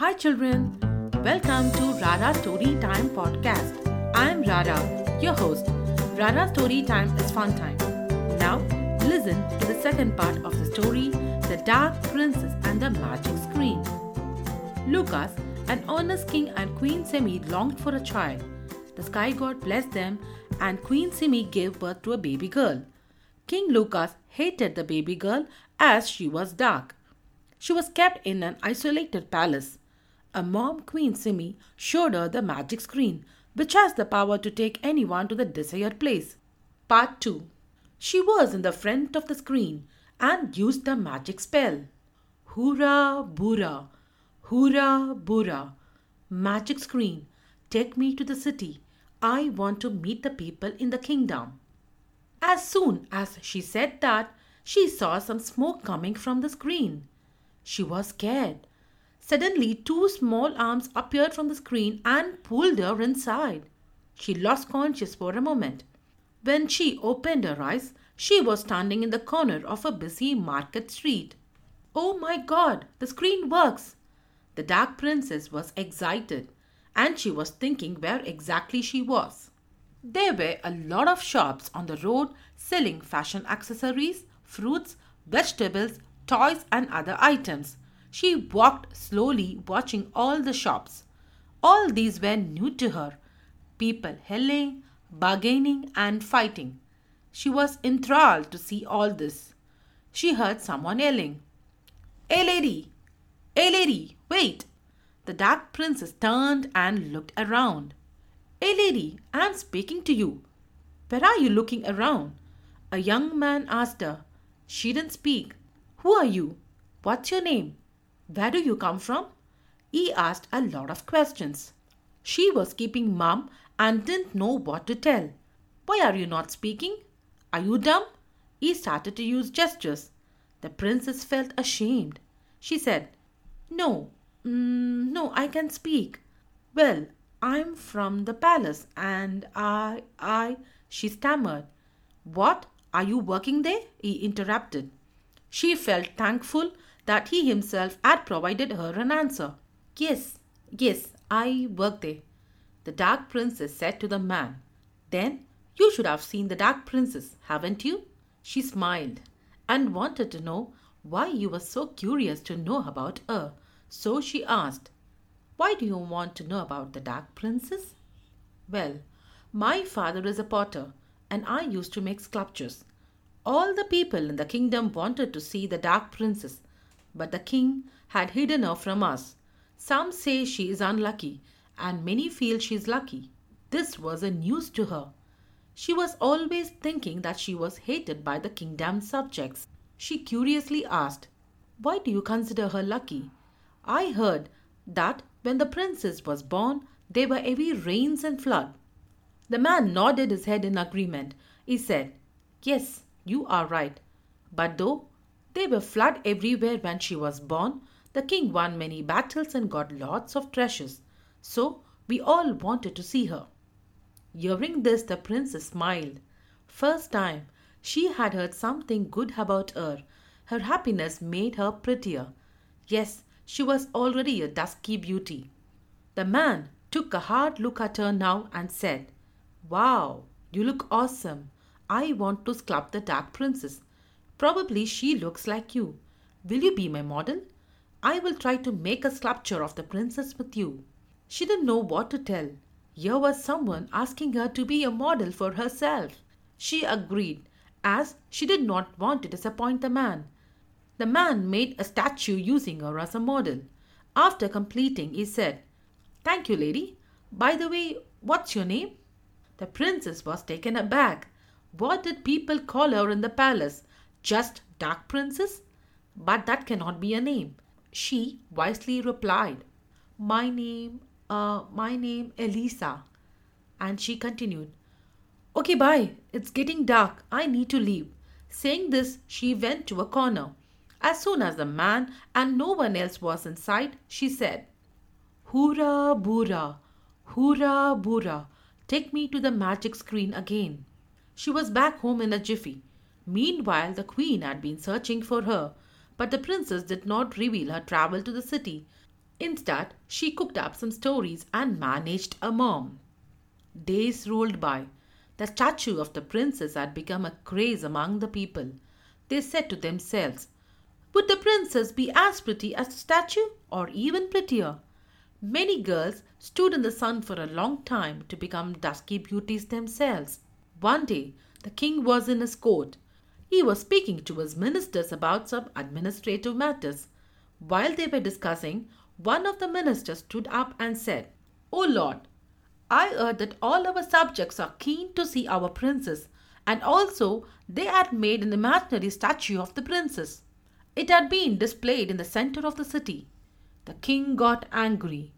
Hi, children. Welcome to Rara Story Time podcast. I'm Rara, your host. Rara Story Time is fun time. Now, listen to the second part of the story The Dark Princess and the Magic Screen. Lucas, an honest king and Queen Simi longed for a child. The sky god blessed them, and Queen Simi gave birth to a baby girl. King Lucas hated the baby girl as she was dark. She was kept in an isolated palace. A mom, Queen Simi, showed her the magic screen, which has the power to take anyone to the desired place. Part 2 She was in the front of the screen and used the magic spell. Hoora Boora, Hoora Boora. Magic screen, take me to the city. I want to meet the people in the kingdom. As soon as she said that, she saw some smoke coming from the screen. She was scared. Suddenly, two small arms appeared from the screen and pulled her inside. She lost conscious for a moment. When she opened her eyes, she was standing in the corner of a busy market street. Oh my god, the screen works! The Dark Princess was excited and she was thinking where exactly she was. There were a lot of shops on the road selling fashion accessories, fruits, vegetables, toys, and other items. She walked slowly, watching all the shops. All these were new to her people yelling, bargaining, and fighting. She was enthralled to see all this. She heard someone yelling, Hey lady! Hey lady! Wait! The dark princess turned and looked around. Hey lady, I am speaking to you. Where are you looking around? A young man asked her. She didn't speak. Who are you? What's your name? Where do you come from? He asked a lot of questions. She was keeping mum and didn't know what to tell. Why are you not speaking? Are you dumb? He started to use gestures. The princess felt ashamed. She said, No, mm, no, I can speak. Well, I'm from the palace and I, I, she stammered. What? Are you working there? He interrupted. She felt thankful that he himself had provided her an answer. Yes, yes, I work there. The Dark Princess said to the man. Then you should have seen the Dark Princess, haven't you? She smiled and wanted to know why you were so curious to know about her. So she asked, Why do you want to know about the Dark Princess? Well, my father is a potter, and I used to make sculptures. All the people in the kingdom wanted to see the Dark Princess, but the king had hidden her from us. Some say she is unlucky, and many feel she is lucky. This was a news to her. She was always thinking that she was hated by the kingdom's subjects. She curiously asked, Why do you consider her lucky? I heard that when the princess was born, there were heavy rains and flood. The man nodded his head in agreement. He said, Yes, you are right. But though there were flood everywhere when she was born, the king won many battles and got lots of treasures. So we all wanted to see her. Hearing this, the princess smiled. First time she had heard something good about her. Her happiness made her prettier. Yes, she was already a dusky beauty. The man took a hard look at her now and said, Wow, you look awesome. I want to sculpt the Dark Princess. Probably she looks like you. Will you be my model? I will try to make a sculpture of the princess with you. She didn't know what to tell. Here was someone asking her to be a model for herself. She agreed, as she did not want to disappoint the man. The man made a statue using her as a model. After completing, he said, Thank you, lady. By the way, what's your name? The princess was taken aback. What did people call her in the palace? Just Dark Princess? But that cannot be a name. She wisely replied, My name, uh, my name Elisa. And she continued, Okay, bye. It's getting dark. I need to leave. Saying this, she went to a corner. As soon as the man and no one else was in sight, she said, Hoora Boora, Hoora Boora, take me to the magic screen again. She was back home in a jiffy. Meanwhile, the queen had been searching for her, but the princess did not reveal her travel to the city. Instead, she cooked up some stories and managed a mom. Days rolled by. The statue of the princess had become a craze among the people. They said to themselves, Would the princess be as pretty as the statue, or even prettier? Many girls stood in the sun for a long time to become dusky beauties themselves. One day, the king was in his court. He was speaking to his ministers about some administrative matters. While they were discussing, one of the ministers stood up and said, O Lord, I heard that all our subjects are keen to see our princess, and also they had made an imaginary statue of the princess. It had been displayed in the center of the city. The king got angry.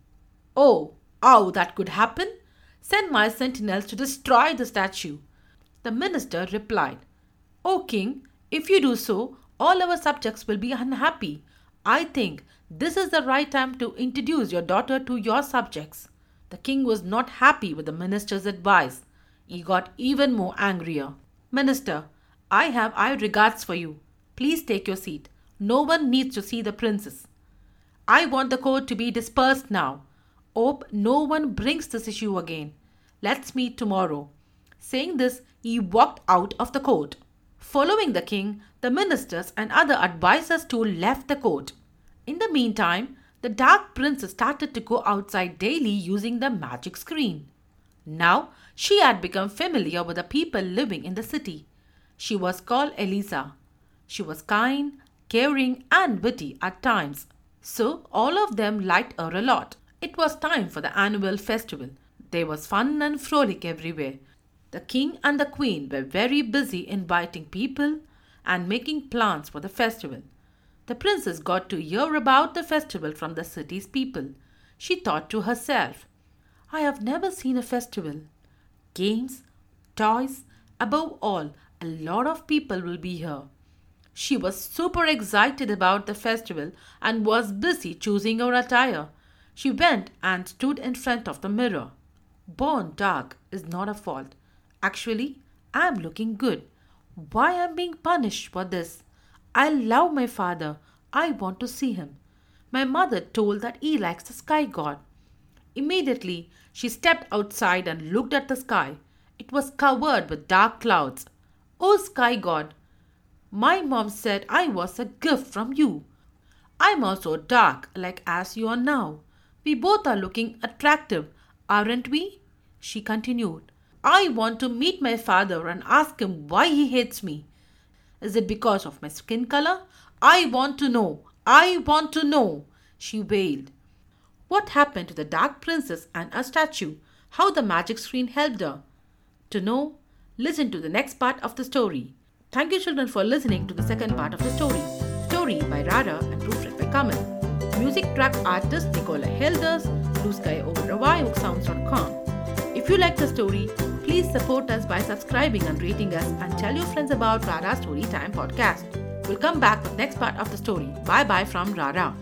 Oh, how that could happen? Send my sentinels to destroy the statue. The minister replied, O king, if you do so, all our subjects will be unhappy. I think this is the right time to introduce your daughter to your subjects. The king was not happy with the minister's advice. He got even more angrier. Minister, I have high regards for you. Please take your seat. No one needs to see the princess. I want the court to be dispersed now. Hope no one brings this issue again. Let's meet tomorrow. Saying this, he walked out of the court. Following the king, the ministers and other advisers too left the court. In the meantime, the Dark Princess started to go outside daily using the magic screen. Now she had become familiar with the people living in the city. She was called Eliza. She was kind, caring, and witty at times, so all of them liked her a lot. It was time for the annual festival. There was fun and frolic everywhere. The king and the queen were very busy inviting people and making plans for the festival. The princess got to hear about the festival from the city's people. She thought to herself, I have never seen a festival. Games, toys, above all, a lot of people will be here. She was super excited about the festival and was busy choosing her attire. She went and stood in front of the mirror. Born dark is not a fault. Actually, I am looking good. Why am I being punished for this? I love my father. I want to see him. My mother told that he likes the sky god. Immediately, she stepped outside and looked at the sky. It was covered with dark clouds. Oh, sky god! My mom said I was a gift from you. I'm also dark, like as you are now. We both are looking attractive, aren't we? She continued. I want to meet my father and ask him why he hates me. Is it because of my skin color? I want to know. I want to know. She wailed. What happened to the Dark Princess and her statue? How the magic screen helped her? To know, listen to the next part of the story. Thank you, children, for listening to the second part of the story. Story by Rara and proofread by Kamal. Music track artist Nicola Helders, Blue Sky over Sounds.com. If you like the story, Please support us by subscribing and rating us and tell your friends about Rara Story Time podcast. We'll come back with next part of the story. Bye bye from Rara.